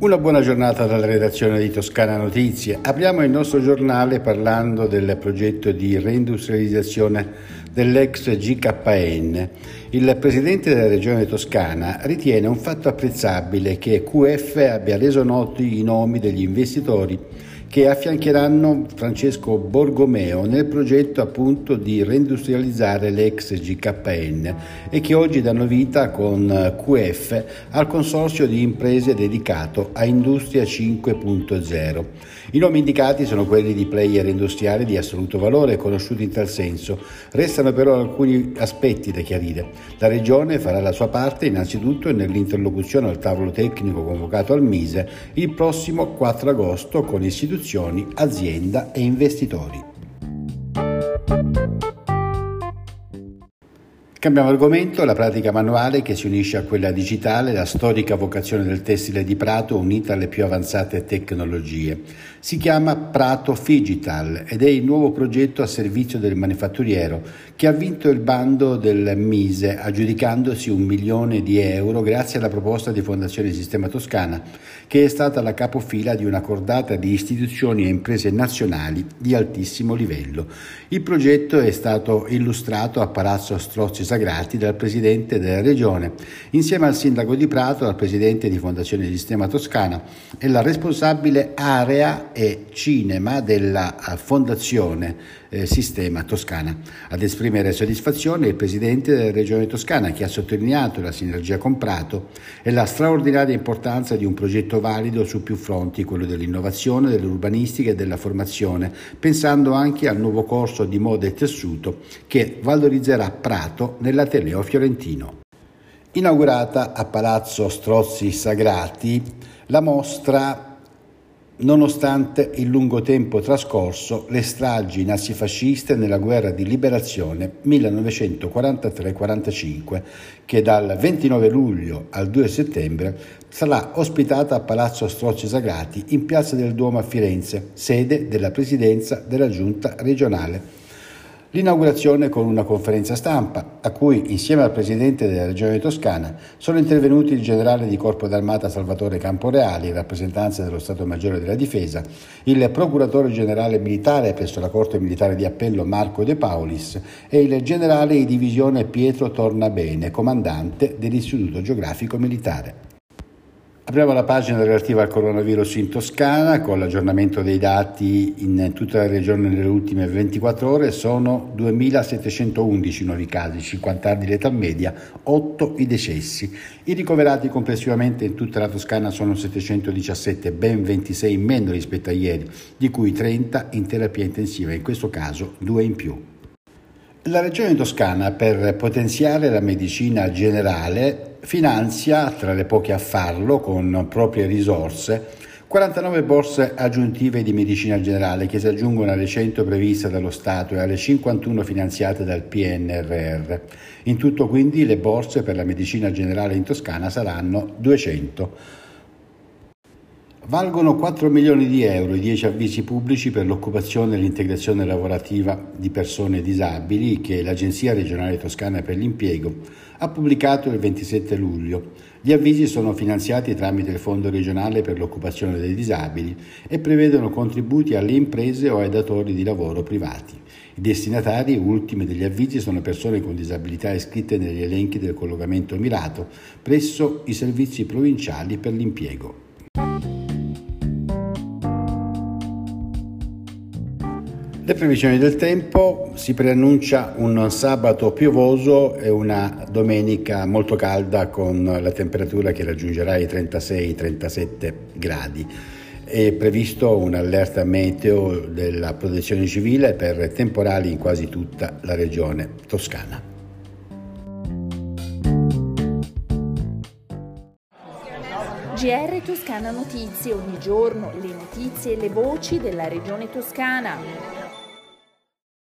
Una buona giornata dalla redazione di Toscana Notizie. Apriamo il nostro giornale parlando del progetto di reindustrializzazione dell'ex GKN. Il presidente della regione toscana ritiene un fatto apprezzabile che QF abbia reso noti i nomi degli investitori che affiancheranno Francesco Borgomeo nel progetto appunto di reindustrializzare l'ex GKN e che oggi danno vita con QF al consorzio di imprese dedicato a Industria 5.0. I nomi indicati sono quelli di player industriali di assoluto valore conosciuti in tal senso. Restano però alcuni aspetti da chiarire. La Regione farà la sua parte innanzitutto nell'interlocuzione al tavolo tecnico convocato al Mise il prossimo 4 agosto con istituzioni istituzioni, azienda e investitori. Cambiamo argomento, la pratica manuale che si unisce a quella digitale, la storica vocazione del tessile di Prato unita alle più avanzate tecnologie. Si chiama Prato Figital ed è il nuovo progetto a servizio del manifatturiero che ha vinto il bando del Mise aggiudicandosi un milione di euro grazie alla proposta di Fondazione Sistema Toscana che è stata la capofila di una cordata di istituzioni e imprese nazionali di altissimo livello. Il progetto è stato illustrato a Palazzo Strozzi Sagrati dal Presidente della Regione, insieme al Sindaco di Prato, al Presidente di Fondazione Sistema Toscana e la responsabile area e cinema della eh, Fondazione eh, Sistema Toscana. Ad esprimere soddisfazione il Presidente della Regione Toscana che ha sottolineato la sinergia con Prato e la straordinaria importanza di un progetto valido su più fronti, quello dell'innovazione, dell'urbanistica e della formazione, pensando anche al nuovo corso di moda e tessuto che valorizzerà Prato nell'Ateneo Fiorentino. Inaugurata a Palazzo Strozzi Sagrati, la mostra nonostante il lungo tempo trascorso, le stragi nazifasciste nella guerra di liberazione 1943-45, che dal 29 luglio al 2 settembre sarà ospitata a Palazzo Strozzi Sagrati in Piazza del Duomo a Firenze, sede della presidenza della giunta regionale L'inaugurazione con una conferenza stampa, a cui, insieme al Presidente della Regione Toscana, sono intervenuti il generale di Corpo d'Armata Salvatore Camporeali, in rappresentanza dello Stato Maggiore della Difesa, il Procuratore Generale Militare presso la Corte Militare di Appello Marco De Paulis e il generale di divisione Pietro Tornabene, comandante dell'Istituto Geografico Militare. Apriamo la pagina relativa al coronavirus in Toscana con l'aggiornamento dei dati in tutta la regione nelle ultime 24 ore. Sono 2.711 nuovi casi, 50 anni l'età media, 8 i decessi. I ricoverati complessivamente in tutta la Toscana sono 717, ben 26 in meno rispetto a ieri, di cui 30 in terapia intensiva, in questo caso 2 in più. La Regione Toscana, per potenziare la medicina generale, finanzia, tra le poche a farlo, con proprie risorse, 49 borse aggiuntive di medicina generale che si aggiungono alle 100 previste dallo Stato e alle 51 finanziate dal PNRR. In tutto quindi le borse per la medicina generale in Toscana saranno 200. Valgono 4 milioni di euro i 10 avvisi pubblici per l'occupazione e l'integrazione lavorativa di persone disabili che l'Agenzia regionale toscana per l'impiego ha pubblicato il 27 luglio. Gli avvisi sono finanziati tramite il Fondo regionale per l'occupazione dei disabili e prevedono contributi alle imprese o ai datori di lavoro privati. I destinatari ultimi degli avvisi sono persone con disabilità iscritte negli elenchi del collocamento mirato presso i servizi provinciali per l'impiego. Le previsioni del tempo si preannuncia un sabato piovoso e una domenica molto calda con la temperatura che raggiungerà i 36-37 gradi. È previsto un'allerta meteo della protezione civile per temporali in quasi tutta la regione toscana. GR Toscana Notizie, ogni giorno le notizie e le voci della regione toscana.